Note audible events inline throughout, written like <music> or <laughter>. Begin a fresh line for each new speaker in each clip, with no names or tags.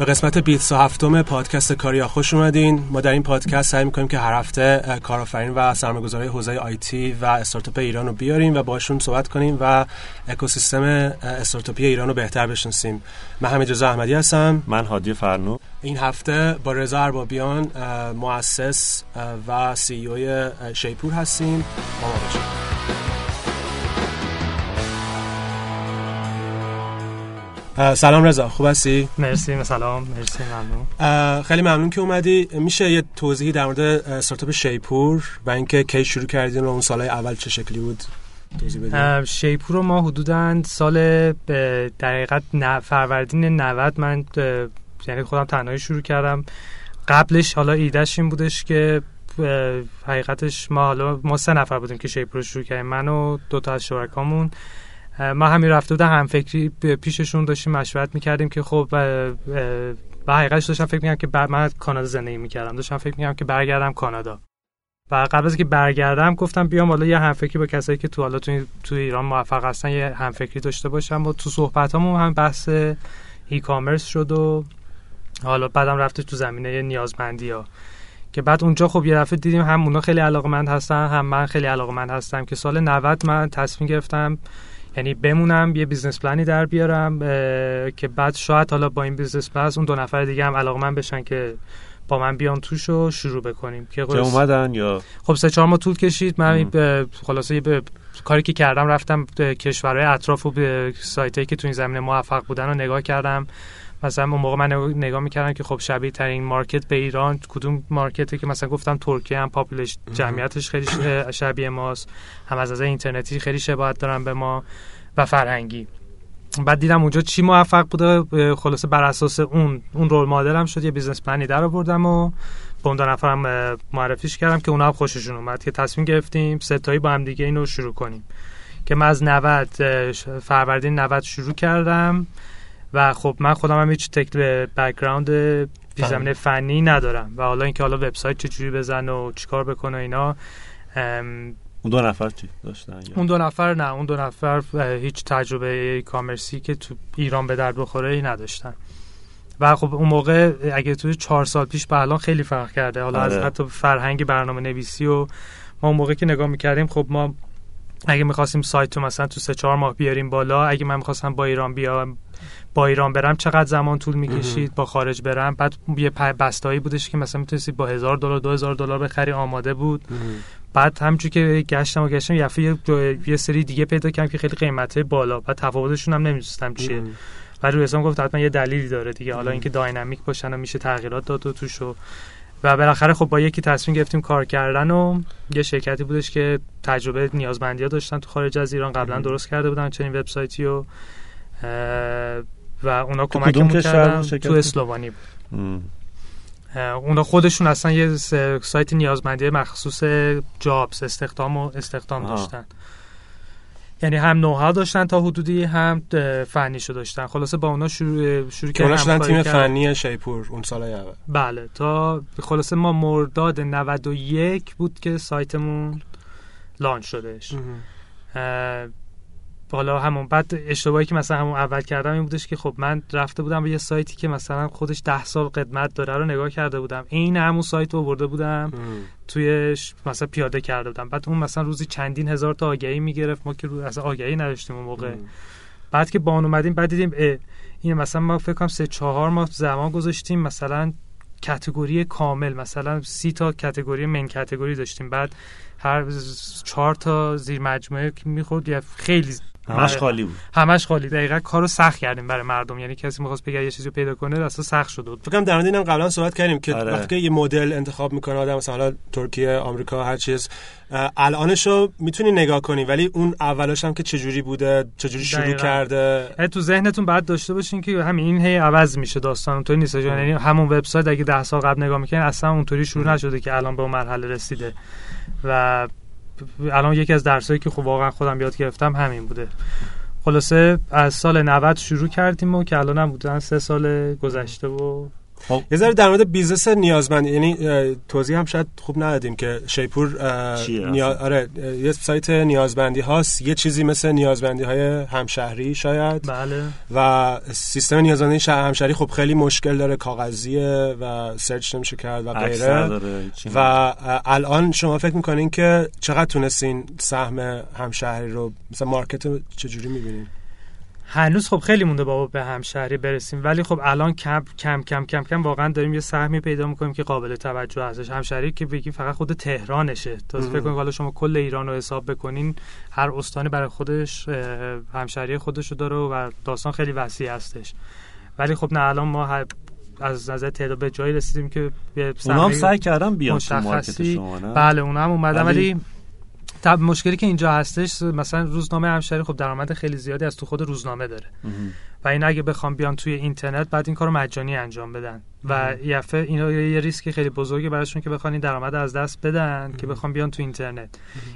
به قسمت 27 پادکست کاریا خوش اومدین. ما در این پادکست سعی می‌کنیم که هر هفته کارآفرین و سرمایه‌گذارای حوزه آیتی و استارتاپ ایران رو بیاریم و باشون صحبت کنیم و اکوسیستم استارتاپی ایران رو بهتر بشناسیم. من حمید رضا احمدی هستم.
من هادی فرنو.
این هفته با رضا اربابیان مؤسس و سی او شیپور هستیم. با ما باشید. سلام رضا خوب هستی؟
مرسی سلام مرسی ممنون.
خیلی ممنون که اومدی. میشه یه توضیحی در مورد استارتاپ شیپور و اینکه کی شروع کردین و اون سالهای اول چه شکلی بود؟
شیپور رو ما حدودا سال به دقیقت فروردین 90 من یعنی خودم تنهایی شروع کردم. قبلش حالا ایدهش این بودش که حقیقتش ما حالا ما سه نفر بودیم که شیپور رو شروع کردیم. من و دو تا از شرکامون. ما همین رفته بودم هم فکری پیششون داشتیم مشورت می‌کردیم که خب و حقیقتش داشتم فکر می‌کنم که بر من کانادا زندگی می‌کردم. داشتم فکر می‌کنم که برگردم کانادا. و قبل از که برگردم گفتم بیام حالا یه همفکری با کسایی که تو حالا تو, تو ایران موفق هستن یه همفکری داشته باشم. و تو صحبتامون هم بحث e-commerce شد و حالا بعدم رفته تو زمینه نیازمندی ها که بعد اونجا خب یه دفعه دیدیم هم اونا خیلی علاقمند هستن هم من خیلی علاقمند هستم که سال 90 من تصمیم گرفتم یعنی بمونم یه business plan ی در بیارم که بعد شاید حالا با این business plan اون دو نفر دیگه هم علاقه‌مند بشن که با من بیان توش رو شروع بکنیم.
که اومدن یا؟
خب سه چهار ماه طول کشید. من خلاصه به کاری که کردم رفتم کشورهای اطراف و به سایت که تو این زمینه موفق بودن رو نگاه کردم. مثلا اون موقع من نگاه می‌کردم که خب شبیه ترین market به ایران کدوم market ی که مثلا گفتم ترکیه هم population جمعیتش خیلی شبیه ماست. هم از نظر اینترنتی خیلی شباهت دارن به ما و فرهنگی. بعد دیدم اونجا چی موفق بوده خلاصه بر اساس اون اون role model م شد. یه business plan ی در آوردم و با اون دو نفرم معرفیش کردم که اونا هم خوششون اومد که تصمیم گرفتیم سه‌تایی با هم دیگه اینو شروع کنیم. که من از 90 فروردین 90 شروع کردم. و خب من خودم هم هیچ tech background زمینه فنی ندارم و حالا اینکه حالا وبسایت چجوری بزن و چیکار بکنه اینا
اون دو نفر چی داشتن
اون دو نفر نه اون دو نفر هیچ تجربه commerce ی که تو ایران به درد بخوره ای نداشتن. و خب اون موقع اگه توی چهار سال پیش به الان خیلی فرق کرده. حالا از آره. حتی فرهنگ برنامه نویسی و ما اون موقع که نگاه می‌کردیم خب ما اگه می‌خواستیم سایت رو مثلا تو سه چهار ماه بیاریم بالا اگه من می‌خواستم با ایران بیام با ایران برم چقدر زمان طول می‌کشید؟ با خارج برم؟ بعد یه بستایی بودش که مثلا می‌تونستی با هزار دلار دو هزار دلار بخری آماده بود. بعد همچون که گشتم و گشتم یه یه سری دیگه پیدا کردم که خیلی قیمته بالا و تفاوتشون هم نمی‌دونستم چیه. و روی حساب گفت حتما یه دلیلی داره دیگه. حالا اینکه داینامیک باشن و میشه تغییرات داد و توش و بالاخره خب با یکی تصمیم گرفتیم کار کردن و یه شرکتی بودش که تجربه نیازمندی ها داشتن تو خارج از ایران. قبلا درست کرده بودن چنین وبسایتی و و اونا کمک کردن. تو اسلوانی بود. اونا خودشون اصلا یه سایت نیازمندی مخصوص جابز استخدام و استخدام داشتن. یعنی هم نوها داشتن تا حدودی هم فنیشو داشتن. خلاصه با اونا شروع شروع
کردن تیم فنی شیپور اون سال اول.
بله تا خلاصه ما مرداد 91 بود که سایتمون لانچ شدهش. حالا همون بعد اشتباهی که مثلا همون اول کردم این بودش که خب من رفته بودم به یه سایتی که مثلا خودش ده سال قدمت داره رو نگاه کرده بودم. این همون سایت رو برده بودم. توی مثلا پیاده کرده بودم. بعد اون مثلا روزی چندین هزار تا آگهی می‌گرفت. ما که رو اصلا آگهی نداشتیم اون موقع. بعد که با اون اومدیم بعد دیدیم این مثلا ما فکر کنم سه چهار ماه زمان گذاشتیم مثلا کاتگوری کامل مثلا سی تا کاتگوری من کاتگوری داشتیم. بعد هر چهار تا زیر مجموعه می‌خورد یا خیلی
همش خالی بود.
همش خالی. دقیقا کارو سخت کردیم برای مردم. یعنی کسی می‌خواست بگه یه چیزی رو پیدا کنه اصلا سخت شده بود.
فکر کنم در اینم قبلا صحبت کردیم که آره. وقتی یه مدل انتخاب می‌کنه آدم مثلا ترکیه آمریکا هر چیز الانشو می‌تونی نگاه کنی ولی اون اولش هم که چجوری بوده چجوری شروع دقیقا. کرده؟
تو ذهنتون بعد داشته باشین که همین این هی عوض میشه داستان اونطوری نیست. یعنی همون وبسایت اگه 10 سال قبل نگاه می‌کنین اصلا اونطوری شروع نشده که الان به اون مرحله رسیده. و الان یکی از درسایی که خب واقعا خودم یاد گرفتم همین بوده. خلاصه از سال 90 شروع کردیم و که الان حدودا سه سال گذشته و
خب. یه ذره در مورد business نیازمند یعنی توضیح هم شاید خوب ندادیم که شیپور نیا... آره یه سایت نیازمندی هاست. یه چیزی مثل نیازمندی های همشهری شاید.
بله.
و سیستم نیازمندی همشهری خب خیلی مشکل داره کاغذیه و search نمیشه کرد و غیره. و الان شما فکر می‌کنین که چقدر تونستین سهم همشهری رو مثلا market چجوری می‌بینین؟
هنوز خب خیلی مونده بابا به همشهری برسیم. ولی خب الان کم کم کم کم کم واقعا داریم یه سهمی پیدا می‌کنیم که قابل توجه هستش همشهری که بگیم فقط خود تهرانشه. تا فکر کنید حالا شما کل ایران رو حساب بکنین هر استانی برای خودش همشهری خودش رو داره و داستان خیلی وسیع هستش. ولی خب نه الان ما از نظر تعداد به جایی رسیدیم که
اونا هم سعی کردم بیان تو مارکت شما نه؟
بله اونا هم اومدن ولی تب مشکلی که اینجا هستش مثلا روزنامه همشهری خب درآمد خیلی زیادی از تو خود روزنامه داره. و این اگه بخوام بیان توی اینترنت بعد این کارو مجانی انجام بدن. و یفه اینا یه ریسک خیلی بزرگی براشون که بخوان این درآمد از دست بدن که بخوام بیان تو اینترنت.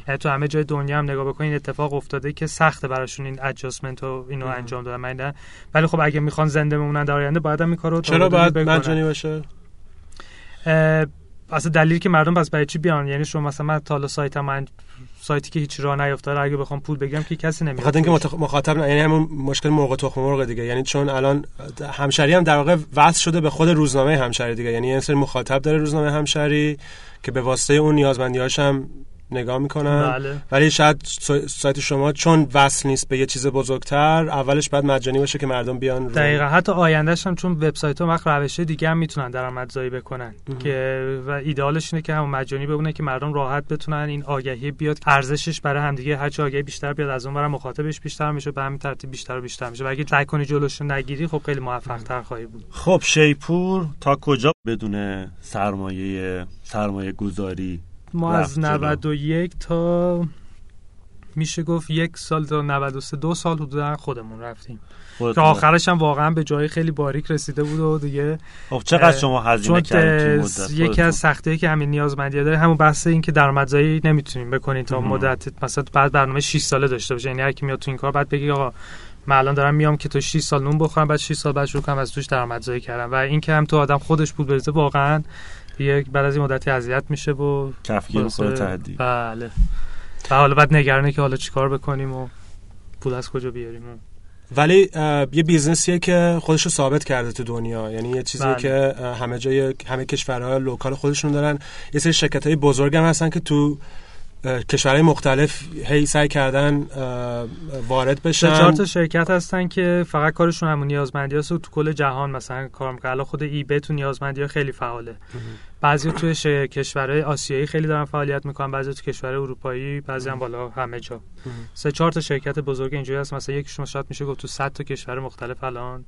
یعنی تو همه جای دنیا هم نگاه بکنین اتفاق افتاده که سخته براشون این ادجاستمنت و اینو انجام دادن. من ولی خب اگه می‌خوان زنده بمونن در آینده باید هم این کارو
چرا باید مجانی باشه؟
اصلا دلیلی که مردم پس برای چی بیان؟ یعنی شما مثلا من تا سایت من سایتی که هیچ راه نیافتاره اگه بخوام پول بگم که کسی نمیاد
بخاطر اینکه مخاطب یعنی همون مشکل موقع تخم مرغ دیگه. یعنی چون الان همشری هم در واقع وصل شده به خود روزنامه همشری دیگه. یعنی یه سری مخاطب داره روزنامه همشری که به واسطه اون نیازمندیاش هم نگاه می‌کنن
بله.
ولی شاید سایت شما چون وصل نیست به یه چیز بزرگتر اولش بعد مجانی باشه که مردم بیان
دقیقا. حتی آیندهش هم چون وبسایت ها وقت روش دیگه هم می‌تونن درآمدزایی بکنن. که و ایدئالش اینه که هم مجانی بمونه که مردم راحت بتونن این آگهی بیاد. ارزشش برای همدیگه هر چه آگهی بیشتر بیاد از اون برای مخاطبش بیشتر میشه به همین ترتیب بیشتر و بیشتر میشه. و اگه سعی کنی جلوش نگیری خب خیلی موفق تر خواهی بود.
خب شیپور تا کجا بدون سرمایه سرمایه گذاری
ما از 91 تا میشه گفت یک سال تا 93 دو سال حدودا خودمون رفتیم. که آخرش هم واقعا به جای خیلی باریک رسیده بود و دیگه
خب چقدر شما هزینه کردید
یکی از سختی که همین نیازمندی داره همون بحث این که درآمدزایی نمی‌تونیم بکنین تا مدت مثلا بعد برنامه 6 ساله داشته باشه. یعنی هر کی میاد تو این کار بعد بگی آقا من الان دارم میام که تو 6 سال نون بخورم بعد 6 سال بعد شروع کنم از توش درآمدزایی کردم و این که هم تو آدم خودش پول بریزه واقعا دیگه بعد از این مدتی اذیت میشه و
کفگیر خورد ته دیگ
بله. و حالا بعد نگرانه که حالا چیکار بکنیم و پول از کجا بیاریم و...
ولی یه business یه که خودش رو ثابت کرده تو دنیا. یعنی یه چیزی بله. که همه جای همه کشورها local خودشون دارن. یه سری شرکت های بزرگ هم هستن که تو کشورهای مختلف هی سعی کردن وارد بشن
چهار تا شرکت هستن که فقط کارشون همون نیازمندی هست و تو کل جهان مثلا کار می‌کنن. خود ای بی تو نیازمندی ها خیلی فعاله. بعضی توی. کشورهای آسیایی خیلی دارن فعالیت می‌کنن بعضی تو کشورهای اروپایی بعضی هم بالا همه جا. سه چهار تا شرکت بزرگ اینجوری هست. مثلا یکیشون شاید میشه گفت تو 100 تا کشور مختلف الان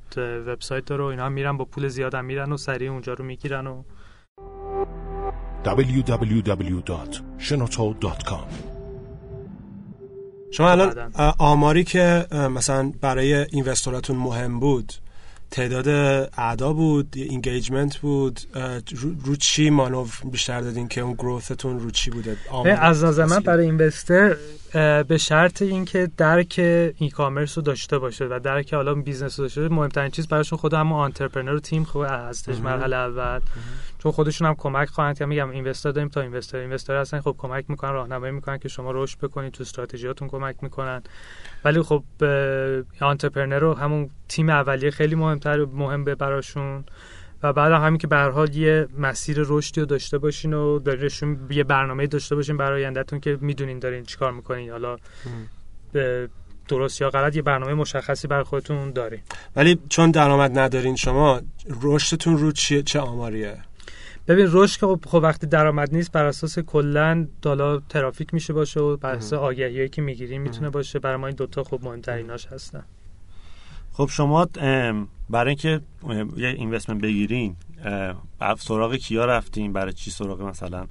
وبسایت داره و اینا هم میرن با پول زیاد هم میرن و سریع اونجا رو می‌گیرن و
www.shenoto.com
شما الان آماری که مثلا برای investor اتون مهم بود تعداد ad ها بود engagement بود رو, رو چی مانور بیشتر دادین که اون growth تون رو چی بوده؟
از نظر من برای investor به شرط اینکه درک e-commerce رو داشته باشه و درک حالا business رو داشته باشه مهمترین چیز براشون خود همون entrepreneur و تیم خوب هستش مرحله اول. چون خودشون هم کمک خواهند که میگم اینوستر داریم تا اینوستر اینوستر هستن خب کمک می‌کنن راهنمایی می‌کنن که شما رشد بکنید تو استراتژیاتون کمک می‌کنن. ولی خب آنترپرنور رو همون تیم اولیه خیلی مهمتر مهمه براشون. و بعد همین که به حال یه مسیر رشدی رو داشته باشین و داریشون یه برنامه داشته باشین برای آیندهتون که می‌دونین دارین چیکار می‌کنین. حالا به درست یا غلط یه برنامه مشخصی برای خودتون دارین.
ولی چون درآمد ندارین شما رشدتون رو چه, چه آماریه؟
ببین رشد که خب وقتی درآمد نیست بر اساس کلا دالا ترافیک میشه باشه و بر اساس آگهیایی که می‌گیریم می‌تونه باشه. برای ما این دوتا خب مهمتریناش هستن.
خب شما برای اینکه یه اینوستمنت بگیرین سراغ کیا رفتین؟ برای چی سراغ مثلا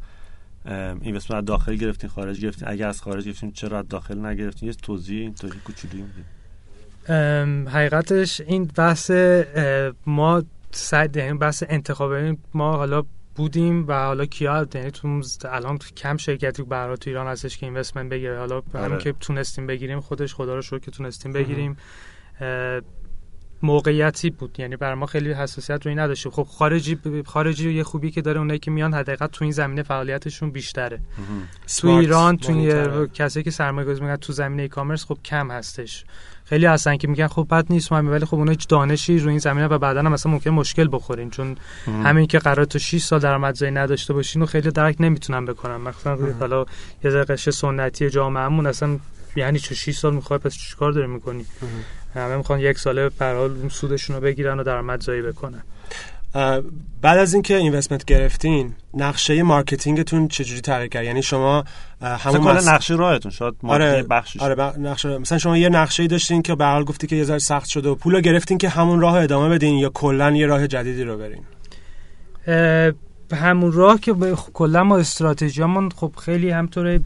اینوستمنت از داخل گرفتین خارج گرفتین؟ اگر از خارج گرفتین چرا از داخل نگرفتین؟ یه توضیح این توضیح کوچولی
حقیقتش این بحث ما سعی بحث انتخاب ما حالا بودیم و حالا کیا یعنی تو الان کم شرکتی برای تو ایران هستش که اینوستمنت بگیره. حالا همین
آره.
که تونستیم بگیریم خودش خدا رو شکر که تونستیم بگیریم. موقعیتی بود. یعنی برای ما خیلی حساسیت روی نداشتیم. خب خارجی خارجی یه خوبی که داره اونایی که میان حداقل تو این زمینه فعالیتشون بیشتره. تو ایران تو کسایی که سرمایه گذاری می‌کنن تو زمینه ای کامرس خب کم هستش. خیلی هستن که میگن خب بد نیست ما ولی خب اونها هیچ دانشی روی این زمینه و بعدا هم مثلا ممکن مشکل بخورین. چون همین که قرار تو 6 سال درآمدزایی نداشته باشین و خیلی درک نمی‌تونن بکنن. مثلا روی حالا یه قشر سنتی جامعهمون اصلا یعنی چه 6 سال می‌خوای پس چیکار داری می‌کنی؟ همه می‌خوان یک ساله حال سودشون رو بگیرن و درآمدزایی بکنن.
بعد از اینکه investment گرفتین نقشه marketing تون چجوری تغییر کرد؟ یعنی شما
همون مس... نقشه راهتون شاید
آره
بخشش.
آره ب... نقشه مثلا شما یه نقشه ای داشتین که به حال گفتی که یه ذره سخت شده و پولو گرفتین که همون راه ادامه بدین یا کلا یه راه جدیدی رو برین؟
همون راه که کلا ما استراتژیمون خب خیلی همطوره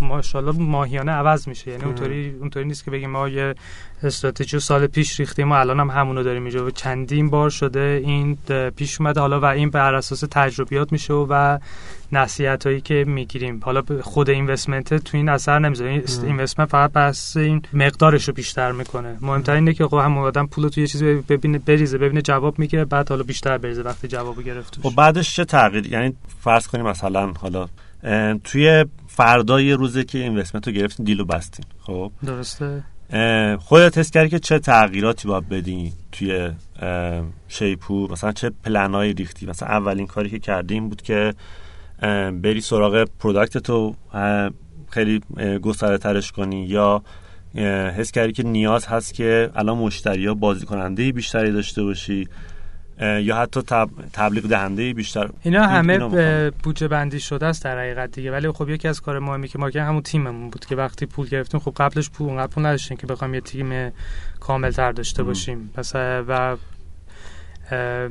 ماشاءالله ماهیانه عوض میشه. یعنی اونطوری اونطوری نیست که بگیم ما یه استراتژی سال پیش ریختیم و الان هم همونو داریم اینجا. و چندین بار شده این پیش اومده. حالا و این بر اساس تجربیات میشه و نصیحت هایی که می‌گیریم. حالا خود اینوستمنت تو این اثر نمی‌ذاره. اینوستمنت فقط بس این مقدارش رو بیشتر می‌کنه. مهمتر اینه که خب هم آدم پول تو یه چیزی ببینه بریزه ببینه جواب می‌گیره بعد حالا بیشتر بریزه وقتی جوابو گرفت
خب بعدش چه تغییر یعنی فرض کنیم مثلا حالا توی فردا یه روزه که اینوستمنت رو گرفتین دیلو بستین خب؟
درسته.
خودت حس کردی که چه تغییراتی باید بدین توی شیپور؟ مثلا چه پلنایی ریختی؟ مثلا اولین کاری که کردیم بود که بری سراغ product ت و خیلی گسترده ترش کنی یا حس کردی که نیاز هست که الان مشتری ها بازدید کننده بیشتری داشته باشی؟ یا حتی تبلیغ دهنده بیشتر.
اینا همه بودجه بندی شده است در حقیقت دیگه. ولی خب یکی از کار مهمی که ما کردیم همون تیممون بود که وقتی پول گرفتیم خب قبلش پول اونقدر پول نداشتیم که بخوایم یه تیم کامل تر داشته باشیم. پس و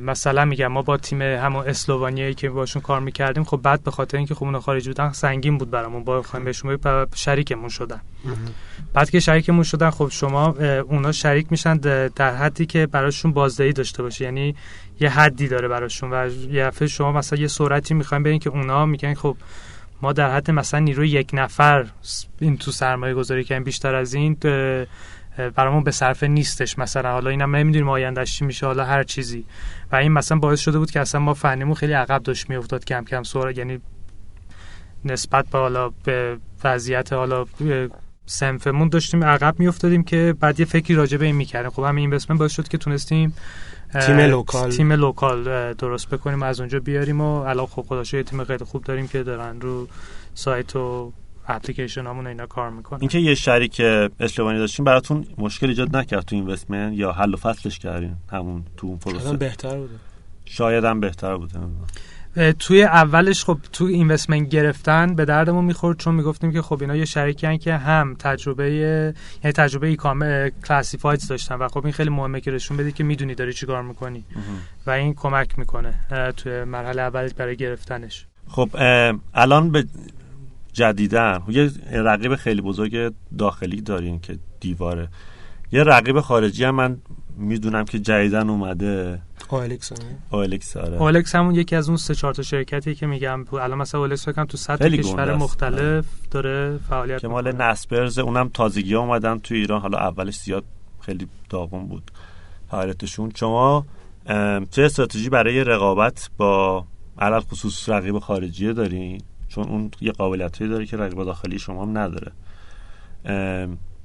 مثلا میگم ما با تیم همون اسلوونیایی که باشون کار می‌کردیم خب بعد به خاطر اینکه خب اون خارجی بودن سنگین بود برامون. با خواهیم بهشون شریکمون شدن. بعد که شریکمون شدن خب شما اونا شریک میشن در حدی که براشون بازدهی داشته باشه. یعنی یه حدی داره براشون و یه دفعه شما مثلا یه سرعتی می‌خوایم برین که اونا میگن خب ما در حد مثلا نیروی یک نفر این تو سرمایه گذاری کنیم بیشتر از این برامون به صرفه نیستش. مثلا حالا اینم نمی‌دونیم آیندهش چی میشه حالا هر چیزی. و این مثلا باعث شده بود که اصلا ما فنیمون خیلی عقب داشت میافتاد کم کم سرعت یعنی نسبت به حالا به وضعیت حالا صنفمون داشتیم عقب میافتادیم که بعد یه فکری راجع به این می‌کردیم. خب همین investment باعث شد که تونستیم
تیم local.
تیم local درست بکنیم از اونجا بیاریم و الان خب خداشو یه تیم خیلی خوب داریم که دارن رو سایت و اپلیکیشن همون اینا کار می‌کنن
اینکه یه شریک اسلوانی داشتین براتون مشکل ایجاد نکرد تو اینوستمنت یا حل و فصلش کردین همون تو اون پروسه؟
بهتر بوده.
شاید هم بهتر بوده.
توی اولش خب تو اینوستمنت گرفتن به دردمون می‌خورد چون می‌گفتیم که خب اینا یه شریکی که هم تجربه یعنی تجربه ای کام کلاسیفایدز داشتن و خب این خیلی مهمه که نشون بدی که می‌دونی داری چیکار می‌کنی و این کمک می‌کنه توی مرحله اول برای گرفتنش.
خب الان به جدیدن. یه رقیب خیلی بزرگ داخلی دارین که دیواره. یه رقیب خارجی هم من می‌دونم که جدیدن اومده.
اوالکس
اوالکس آره.
اوالکس همون یکی از اون سه چهار تا شرکتی که میگم. الان مثلا اوالکس فکر تو صد کشور مختلف داره فعالیت
که مال نسپرز اونم تازگی ها اومدن تو ایران. حالا اولش زیاد خیلی داغون بود فعالیتشون. شما چه استراتژی برای رقابت با علل خصوص رقیب خارجی دارین؟ چون اون یه قابلیتی داره که رقیب داخلی شما هم نداره.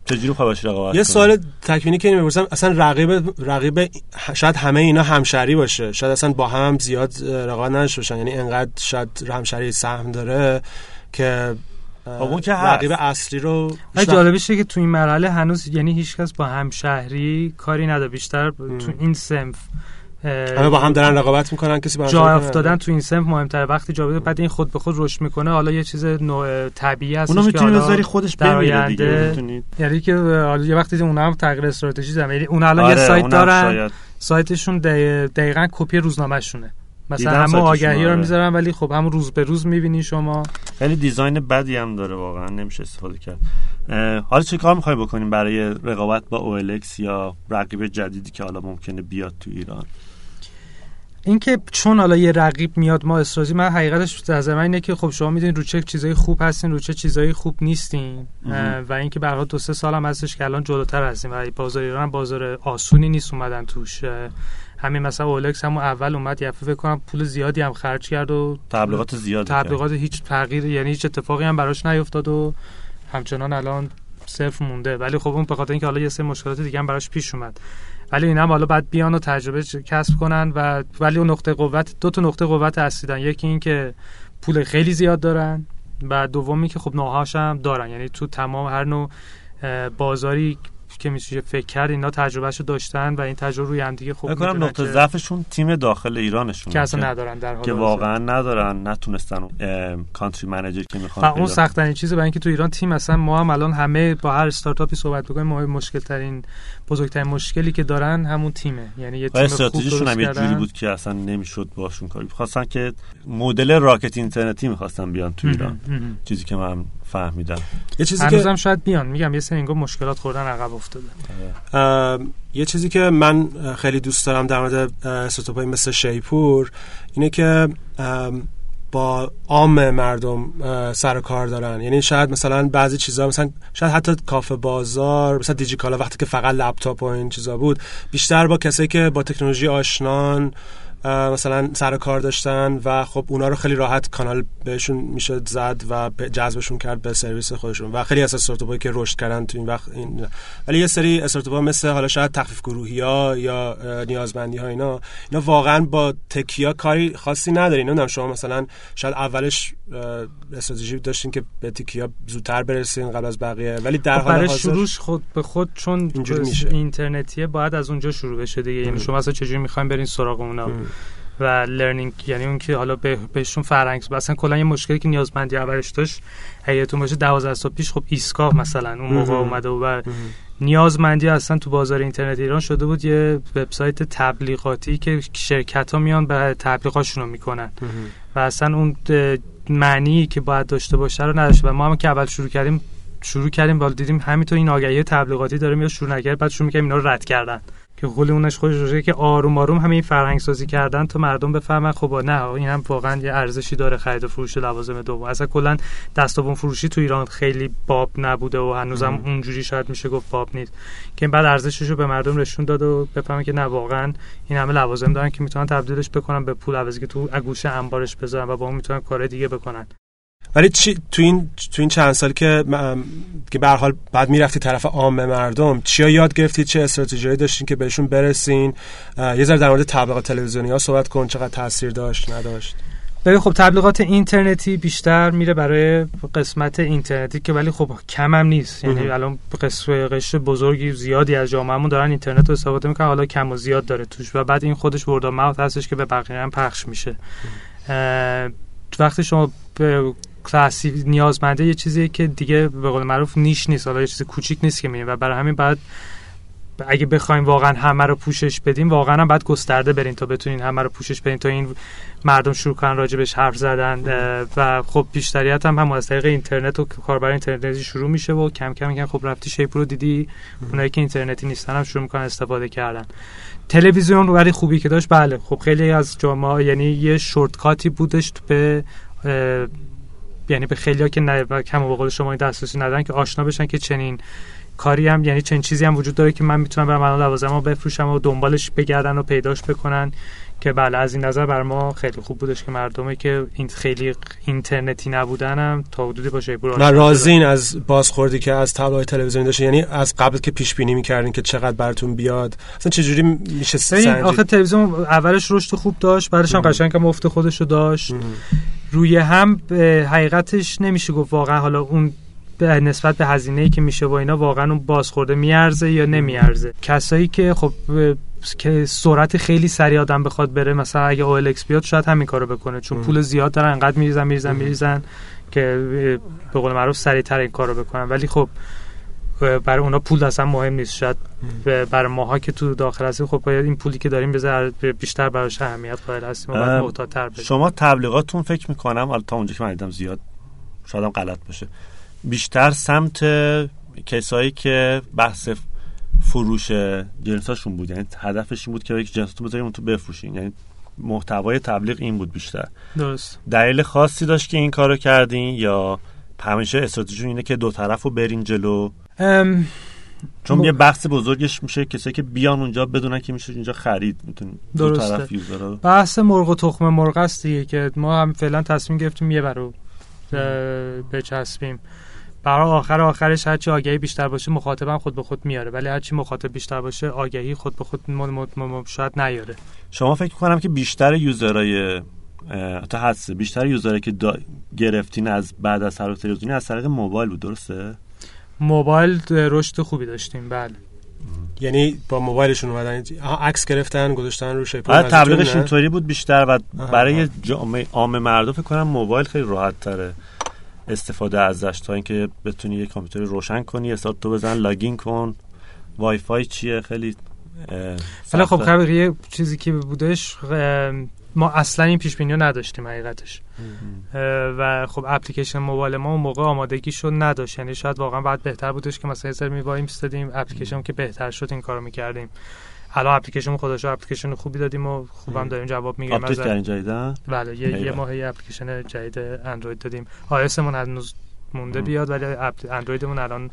چجوری خواهش رقابت
یه سوال تکوینی که می‌پرسم اصلا رقیب رقیب شاید همه اینا همشری باشه. شاید اصلا با هم, هم زیاد رقابت نداشته باشن. یعنی انقدر شاید همشری سهم داره که
اون که
رقیب اصلی رو
جالبش که تو این مرحله هنوز یعنی هیچکس با همشهری کاری نداره. بیشتر تو این سنف
همه با هم دارن رقابت می‌کنن کسی با
جا افتادن تو این سمت مهمتره. وقتی جا بعد این خود به خود رشد می‌کنه حالا یه چیز نوع طبیعی هست
اونو می‌تونی بذاری خودش بمیره دیگه
یعنی که حالا یه وقتی اون هم تغییر استراتژی زدن یعنی اون الان آره یه سایت دارن. شاید. سایتشون دقیقاً کپی روزنامه‌شونه. مثلا همه آگهی رو می‌ذارن ولی خب هم روز به روز می‌بینی شما.
خیلی دیزاین بدی هم داره واقعا نمیشه استفاده کرد. حالا چه کار می‌خوای بکنیم برای رقابت با OLX یا رقیب جدیدی که حالا ممکنه بیاد تو ایران؟
اینکه چون حالا یه رقیب میاد ما استراتژی من حقیقتش در من اینه که خب شما می‌دونید رو چه چیزای خوب هستین رو چه چیزای خوب نیستین. و اینکه به دو سه سال هم هستش که الان جلوتر هستیم. و بازار ایران بازار آسونی نیست اومدن توش. همین مثلا اولکس هم اول اومد یه فکر کنم پول زیادی هم خرج کرد و
تبلیغات زیاد
تبلیغات هیچ تغییر یعنی هیچ اتفاقی هم براش نیفتاد و همچنان الان صفر مونده. ولی خب اون به خاطر اینکه حالا یه سری مشکلات دیگه هم براش پیش اومد. ولی اینا هم حالا بعد بیان و تجربه کسب کنن و ولی اون نقطه قوت دو تا نقطه قوت اصلی یکی این که پول خیلی زیاد دارن و دومی که خب نوهاش هم دارن. یعنی تو تمام هر نوع بازاری که میشه فکر کرد اینا تجربهشو داشتن و این تجربه روی هم دیگه خوب
کنم نقطه ضعفشون تیم داخل ایرانشون
که اصلا ندارن در حال
که واقعا ندارن نتونستن کانتری منیجر که می‌خوان
اون سخت ترین چیزه برای اینکه تو ایران تیم اصلا ما هم الان همه با هر استارتاپی صحبت بکنیم ما مشکل ترین بزرگترین مشکلی که دارن همون تیمه. یعنی یه تیم
استراتژیشون هم یه جوری بود که اصلا نمی‌شد باشون کاری؟ خواستن که مدل راکت اینترنتی می‌خواستن بیان تو ایران. چیزی که من فهمیدم.
یه چیزی که شاید بیان. میگم یه سری مشکلات خوردن عقب افتاده.
یه چیزی که من خیلی دوست دارم در مورد های مثل شیپور اینه که با عام مردم سر کار دارن. یعنی شاید مثلا بعضی چیزا مثلا شاید حتی کافه بازار مثلا دیجیکالا وقتی که فقط لپتاپ و این چیزا بود بیشتر با کسایی که با تکنولوژی آشنان مثلا سر کار داشتن و خب اونا رو خیلی راحت کانال بهشون میشه زد و جذبشون کرد به سرویس خودشون. و خیلی از استارتاپایی که رشد کردن تو این وقت این ولی یه سری استارتاپ مثل حالا شاید تخفیف گروهی ها یا نیازمندی ها اینا اینا واقعا با تکیا کاری خاصی ندارین. نمی‌دونم شما مثلا شاید اولش استراتژی داشتین که به تکیا زودتر برسین قبل از بقیه ولی در خب حال
حاضر شروعش خود به خود چون میشه. اینترنتیه باید از اونجا شروع بشه دیگه. یعنی شما اصلا چجوری می‌خواین برین سراغ اونا؟ و لرنینگ یعنی اون که حالا به بهشون فرهنگ مثلا کلا یه مشکلی که نیازمندی اولش داشت حیاتون باشه 12 سال پیش خب ایسکا مثلا اون موقع اومده و نیازمندی اصلا تو بازار اینترنت ایران شده بود یه وبسایت تبلیغاتی که شرکت ها میان به تبلیغاشون رو می‌کنن و اصلا اون معنی که باید داشته باشه رو نداشته و ما هم که اول شروع کردیم شروع کردیم ولی دیدیم همینطور این آگهی تبلیغاتی داره میاد شروع نکرد بعد شروع می‌کنیم اینا رو رد کردن. که قول اونش خودش روشه که آروم آروم همین فرهنگ سازی کردن تا مردم بفهمن خب نه این هم واقعا یه ارزشی داره خرید و فروش لوازم دوم. اصلا کلا دستابون فروشی تو ایران خیلی باب نبوده و هنوزم اونجوری شاید میشه گفت باب نیست. که بعد ارزشش رو به مردم نشون داد و بفهمن که نه واقعا این همه لوازم دارن که می‌تونن تبدیلش بکنن به پول. عوضی که تو اگوشه انبارش بذارن و با اون می‌تونن کار دیگه بکنن.
ولی چی تو این تو این چند سال که که به حال بعد می‌رفتی طرف عام مردم چیا یاد گرفتید چه استراتژیایی داشتین که بهشون برسین؟ یه ذره در مورد تبلیغات تلویزیونی ها صحبت کن چقدر تاثیر داشت نداشت؟
ببین خب تبلیغات اینترنتی بیشتر میره برای قسمت اینترنتی که ولی خب کم هم نیست. یعنی الان قشر بزرگی زیادی از جامعهمون دارن اینترنت رو استفاده می‌کنن. حالا کم و زیاد داره توش و بعد این خودش ورد ماوت هستش که به بقیه هم پخش میشه. وقتی شما کلاسی نیازمنده یه چیزی که دیگه به قول معروف نیش نیست. حالا یه چیز کوچیک نیست که می‌بینیم و برای همین بعد اگه بخوایم واقعا همه رو پوشش بدیم واقعا هم باید گسترده برین تا بتونین همه رو پوشش بدین تا این مردم شروع کنن راجبش حرف زدن. و خب بیشتریت هم هم از طریق اینترنت و کاربر اینترنتی شروع میشه و کم کم میگن خب رفتی شیپ رو دیدی. اونایی که اینترنتی نیستن هم شروع می‌کنن استفاده کردن. تلویزیون ولی خوبی که داشت بله. خب خیلی از جامعه یعنی یه شورتکاتی بودش به یعنی به خیلیا که نه کم به قول شما دسترسی ندارن که آشنا بشن که چنین کاری هم یعنی چنین چیزی هم وجود داره که من می‌تونم برم الان لوازم بفروشم و دنبالش بگردن و پیداش بکنن که بله از این نظر بر ما خیلی خوب بودش که مردمی که این خیلی اینترنتی نبودن هم تا حدودی باشه
نه رازین از بازخوردی که از تبلیغات تلویزیونی داشته یعنی از قبل که پیش بینی می‌کردین که چقدر براتون بیاد؟ اصلا چه جوری میشه
سنجید؟ آخه تلویزیون اولش رشد خوب داشت بعدش هم قشنگ مفت خودش رو داشت. روی هم حقیقتش نمیشه گفت واقعا حالا اون به نسبت به هزینه‌ای که میشه با اینا واقعا اون بازخورده میارزه یا نمیارزه. کسایی که خب که سرعت خیلی سریع آدم بخواد بره مثلا اگه او بیاد شاید همین کارو بکنه چون پول زیاد دارن انقدر میریزن میریزن میریزن که به قول معروف سریعتر این کارو بکنن. ولی خب برای اونا پول اصلا مهم نیست. شاید برای ماها که تو داخل هستیم خب باید این پولی که داریم بذار بیشتر براش اهمیت قائل هستیم و باید
شما تبلیغاتتون فکر می‌کنم حالا تا اونجا که من دیدم زیاد شاید هم غلط باشه. بیشتر سمت کسایی که بحث فروش جنساشون بود. یعنی هدفش این بود که یک جنساتون بذاریم تو بفروشین. یعنی محتوای تبلیغ این بود بیشتر.
درست.
دلیل خاصی داشت که این کارو کردین یا همیشه استراتژی اینه که دو طرف رو برین جلو؟
ام،
چون
م-
یه بحث بزرگش میشه کسایی که بیان اونجا بدونن که میشه اینجا خرید می‌تونن دو. طرف یوزرها
بحث مرغ و تخم مرغ است دیگه که ما هم فعلا تصمیم گرفتیم یه برو بچسبیم. برای آخر آخرش هرچی آگهی بیشتر باشه مخاطبم خود به خود میاره. ولی هرچی مخاطب بیشتر باشه آگهی خود به خود شاید نیاره.
شما فکر کنم که بیشتر یوزرای تا حدسه بیشتر یوزرایی که دا... گرفتین از بعد از سر تلویزیونی از طریق موبایل بود درسته؟
موبایل رشد خوبی داشتیم بله
یعنی با موبایلشون اومدن آها، عکس گرفتن گذاشتن رو شیپور
آره تبلیغش؟ اینطوری بود بیشتر و. برای جامعه عام مردم فکر کنم موبایل خیلی راحت تره استفاده ازش تا اینکه بتونی یه کامپیوتر روشن کنی استارت تو بزن لاگین کن وای فای چیه خیلی
ولی خب. خبر یه چیزی که بودش اه، ما اصلا این پیش بینی رو نداشتیم حقیقتش. و خب اپلیکیشن موبایل ما اون موقع آمادگیشو نداشت. یعنی شاید واقعا بعد بهتر بودش که مثلا یه سر میوایم استادیم اپلیکیشن که بهتر شد این کارو می‌کردیم. الان اپلیکیشن خودش اپلیکیشن خوبی دادیم و خوبم داریم جواب می‌گیریم update
کردین جدیدا
بله یه, یه
ایوه.
ماه یه اپلیکیشن جدید اندروید دادیم. iOS مون هنوز مونده
ام.
بیاد ولی اپ- اندرویدمون الان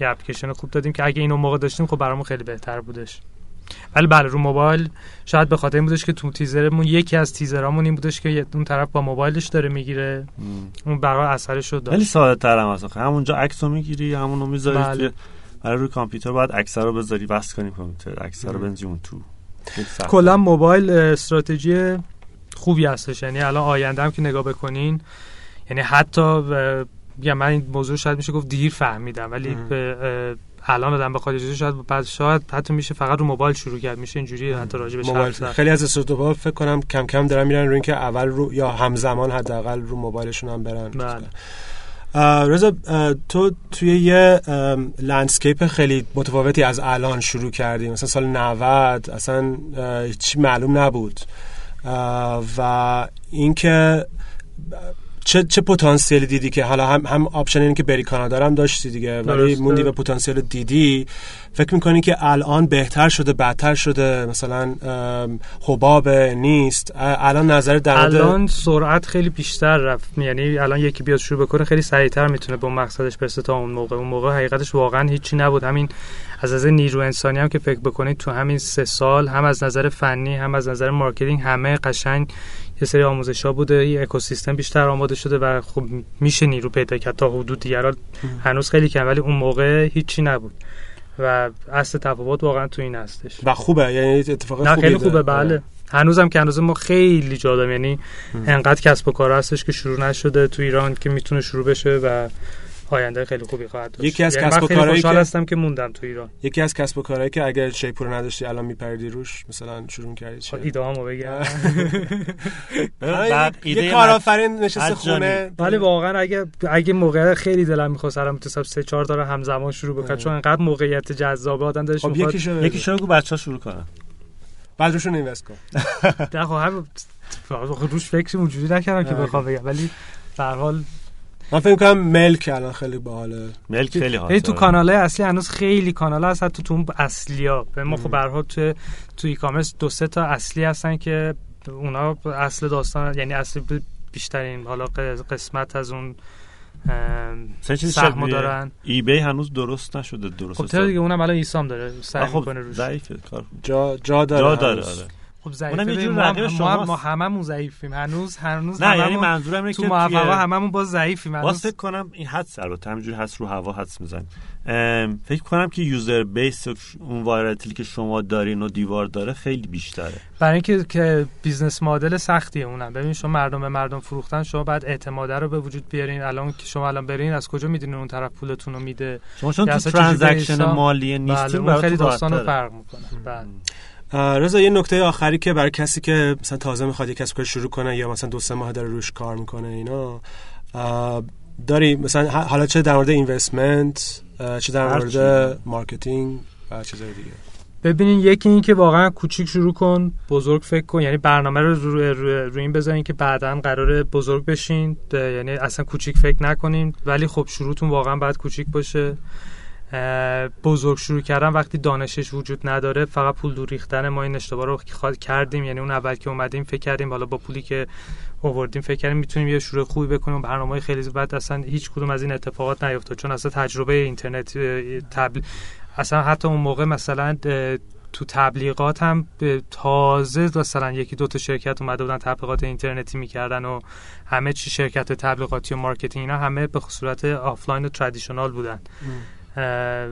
یه اپلیکیشن خوب دادیم که اگه اینو اون موقع داشتیم خب برامون خیلی بهتر بودش. ولی بله رو موبایل شاید به خاطر این بودش که تو تیزرمون یکی از تیزرامون این بودش که اون طرف با موبایلش داره می‌گیره اون برای اثرش رو
خیلی
داشت
ساده تر هم هست آخه. همونجا عکس رو می‌گیری همونو می‌ذاری
بله.
توی برای روی کامپیوتر باید عکس رو بذاری وصل کنی کامپیوتر عکس رو. بنزی اون تو.
کلا موبایل استراتژی خوبی هستش یعنی الان آینده هم که نگاه بکنین یعنی حتی یا من این موضوع شاید میشه گفت دیر فهمیدم ولی. به الان آدم بخواد اجازه شاید بعد شاید حتی میشه فقط رو موبایل شروع کرد. میشه اینجوری حتی راجع به
موبایل.
شرط زد.
خیلی از استارتاپ‌ها فکر کنم کم کم دارن میرن رو اینکه اول رو یا همزمان حداقل رو موبایلشون هم برن.
بله.
اه، رضا تو توی یه landscape خیلی متفاوتی از الان شروع کردی. مثلا سال 90 اصلا چی معلوم نبود. و اینکه چه چه پتانسیلی دیدی که حالا هم هم option اینه که بری کانادا هم داشتی دیگه ولی
درسته.
موندی به پتانسیل دیدی. فکر می‌کنی که الان بهتر شده بدتر شده؟ مثلا حباب نیست. الان نظر در
الان سرعت خیلی بیشتر رفت. یعنی الان یکی بیاد شروع بکنه خیلی سریعتر می‌تونه به مقصدش برسه تا اون موقع. اون موقع حقیقتش واقعا هیچی نبود. همین از نظر نیرو انسانی هم که فکر بکنید تو همین سه سال هم از نظر فنی هم از نظر marketing همه قشنگ یه سری آموزش ها بوده یه اکوسیستم بیشتر آماده شده و خب میشه نیرو پیدا کرد تا حدود دیگران هنوز خیلی کم ولی اون موقع هیچی نبود و اصل تفاوت واقعا تو این هستش.
و خوبه یعنی اتفاق
نه خیلی. خوبه بله. هنوزم که هنوز ما خیلی جا داریم یعنی انقدر کسب و کار هستش که شروع نشده تو ایران که می‌تونه شروع بشه و آینده خیلی خوبی خواهد داشت.
یکی از
یعنی
کسب و
خیلی
کارهایی که-
هستم که موندم تو ایران.
یکی از کسب و کارهایی که اگر شیپور نداشتی الان میپردی روش مثلا شروع کردی چیه؟
ایده هامو بگم. <laughs>
بعد
یه-
ایده
کارآفرین نشسته خونه.
ولی واقعا اگه اگه موقع خیلی دلم می‌خواست الان می‌تونستم سه چهار تا رو همزمان شروع بکنم چون انقدر موقعیت جذابه آدم دلش
خب
می‌خواد.
یکی شو
یکی شو بچه شروع کنن.
بعد روشون اینوست کن. <laughs>
نه خب هم روش فکر اونجوری نکردم که. بخوام بگم ولی به هر حال
من فکر کنم ملک الان خیلی باحاله.
ملک خیلی
یعنی تو
حاضر
کانال اصلی هنوز خیلی کانال هست حتی تو اون اصلی ها به ما خب حال تو تو ای کامرس دو سه تا اصلی هستن که اونا اصل داستان یعنی اصل بیشترین حالا قسمت از اون سهمو دارن.
ای بی هنوز درست نشده درست
خب دیگه اونم الان ایسام داره سعی
خب
می‌کنه روش.
ضعیفه کار
جا جا داره
جا داره. آره.
خب ضعیفه
اونم یه جور
ما,
رقیب
هممون ضعیفیم. هنوز هنوز
نه یعنی منظورم اینه
تو
که
موفقا
توی-
هممون باز ضعیفیم. هنوز
فکر کنم این حدس البته همینجوری هست رو هوا حدس می‌زنیم. فکر کنم که user base اون virality که شما دارین و دیوار داره خیلی بیشتره.
برای اینکه که business model سختیه اونم. ببین شما مردم به مردم فروختن شما بعد اعتماده رو به وجود بیارین. الان که شما الان برین از کجا می‌دونین اون طرف پولتون رو میده؟
شما چون تو
transaction
مالی
بله
نیستین
اون خیلی
براتون
داستان رو
راحت‌تره.
فرق می‌کنه. بله.
رضا یه نکته آخری که برای کسی که مثلا تازه می‌خواد یک کسب کار شروع کنه یا مثلا دو سه ماه داره روش کار می‌کنه اینا داری مثلا حالا چه در مورد investment چه در مورد. marketing و چیزای دیگه
ببینین یکی این که واقعا کوچیک شروع کن بزرگ فکر کن یعنی برنامه رو روی رو, رو این بذارین که بعدا قراره بزرگ بشین یعنی اصلا کوچیک فکر نکنین ولی خب شروعتون واقعا باید کوچیک باشه بزرگ شروع کردن وقتی دانشش وجود نداره فقط پول دور ریختن ما این اشتباه رو کردیم. یعنی اون اول که اومدیم فکر کردیم حالا با پولی که آوردیم فکر کردیم می‌تونیم یه شروع خوبی بکنیم. برنامه خیلی بعد اصلا هیچ کدوم از این اتفاقات نیفتاد. چون اصلا تجربه اینترنت تبل... اصلا حتی اون موقع مثلا تو تبلیغات هم تازه مثلا یکی دو تا شرکت اومده بودن تبلیغات اینترنتی می‌کردن و همه چی شرکت تبلیغاتی و marketing اینا همه به صورت آفلاین و traditional بودن.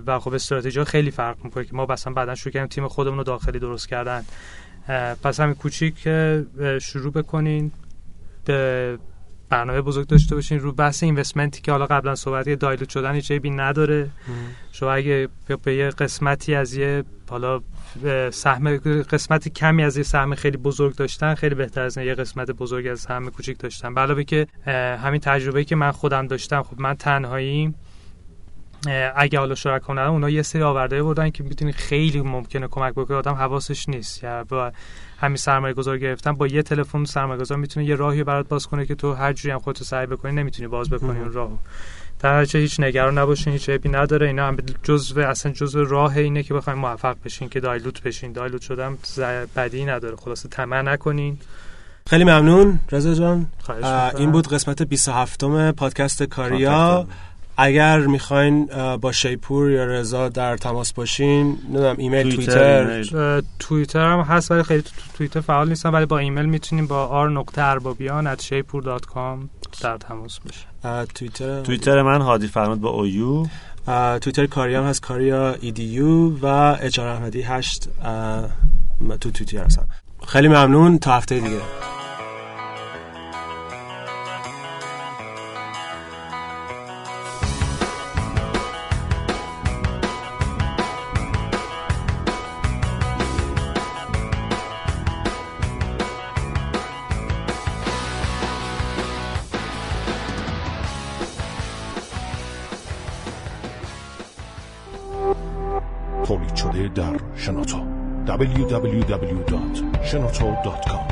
و خب استراتژی خیلی فرق می‌کنه که ما مثلا بعدا شروع کردیم تیم خودمون رو داخلی درست کردن. پس همین کوچیک شروع بکنین برنامه بزرگ داشته باشین رو بحث اینوستمنتی که حالا قبلا صحبت یه دایلوت شدن هیچ بی نداره. شما اگه به یه قسمتی از یه حالا سهم قسمت کمی از یه سهم خیلی بزرگ داشتن خیلی بهتر از یه قسمت بزرگ از سهم کوچیک داشتن. علاوه که همین تجربه که من خودم داشتم خب من تنهایی اگه حالا شرکا ندارم اونا یه سری آورده بودن که می‌تونی خیلی ممکنه کمک بکنه آدم حواسش نیست. یا با همین سرمایه گذار گرفتن با یه تلفن سرمایه گذار می‌تونه یه راهی برات باز کنه که تو هر جوری هم خودتو سعی بکنی نمی‌تونی باز بکنی اون راهو. در هیچ نگران نباشین هیچ عیبی نداره. اینا هم جزء اصلا جزء راه اینه که بخوایم موفق بشین که دایلوت بشین. دایلوت شدم بدی نداره. خلاصه طمع نکنین.
خیلی ممنون رضا جان. این بود قسمت 27 م پادکست کاریا. اگر می‌خواین با شیپور یا رضا در تماس باشین نمی‌دونم ایمیل توییتر
توییتر. هم هست ولی خیلی تو توییتر فعال نیستم ولی با ایمیل می‌تونیم با r نقطه اربابیان در تماس باشیم
توییتر.
توییتر من هادی فرماد با اویو
توییتر کاریا هم هست کاریا ایدیو و اچار احمدی هشت تو توییتر هستم. خیلی ممنون تا هفته دیگه.
www.shinoto.com.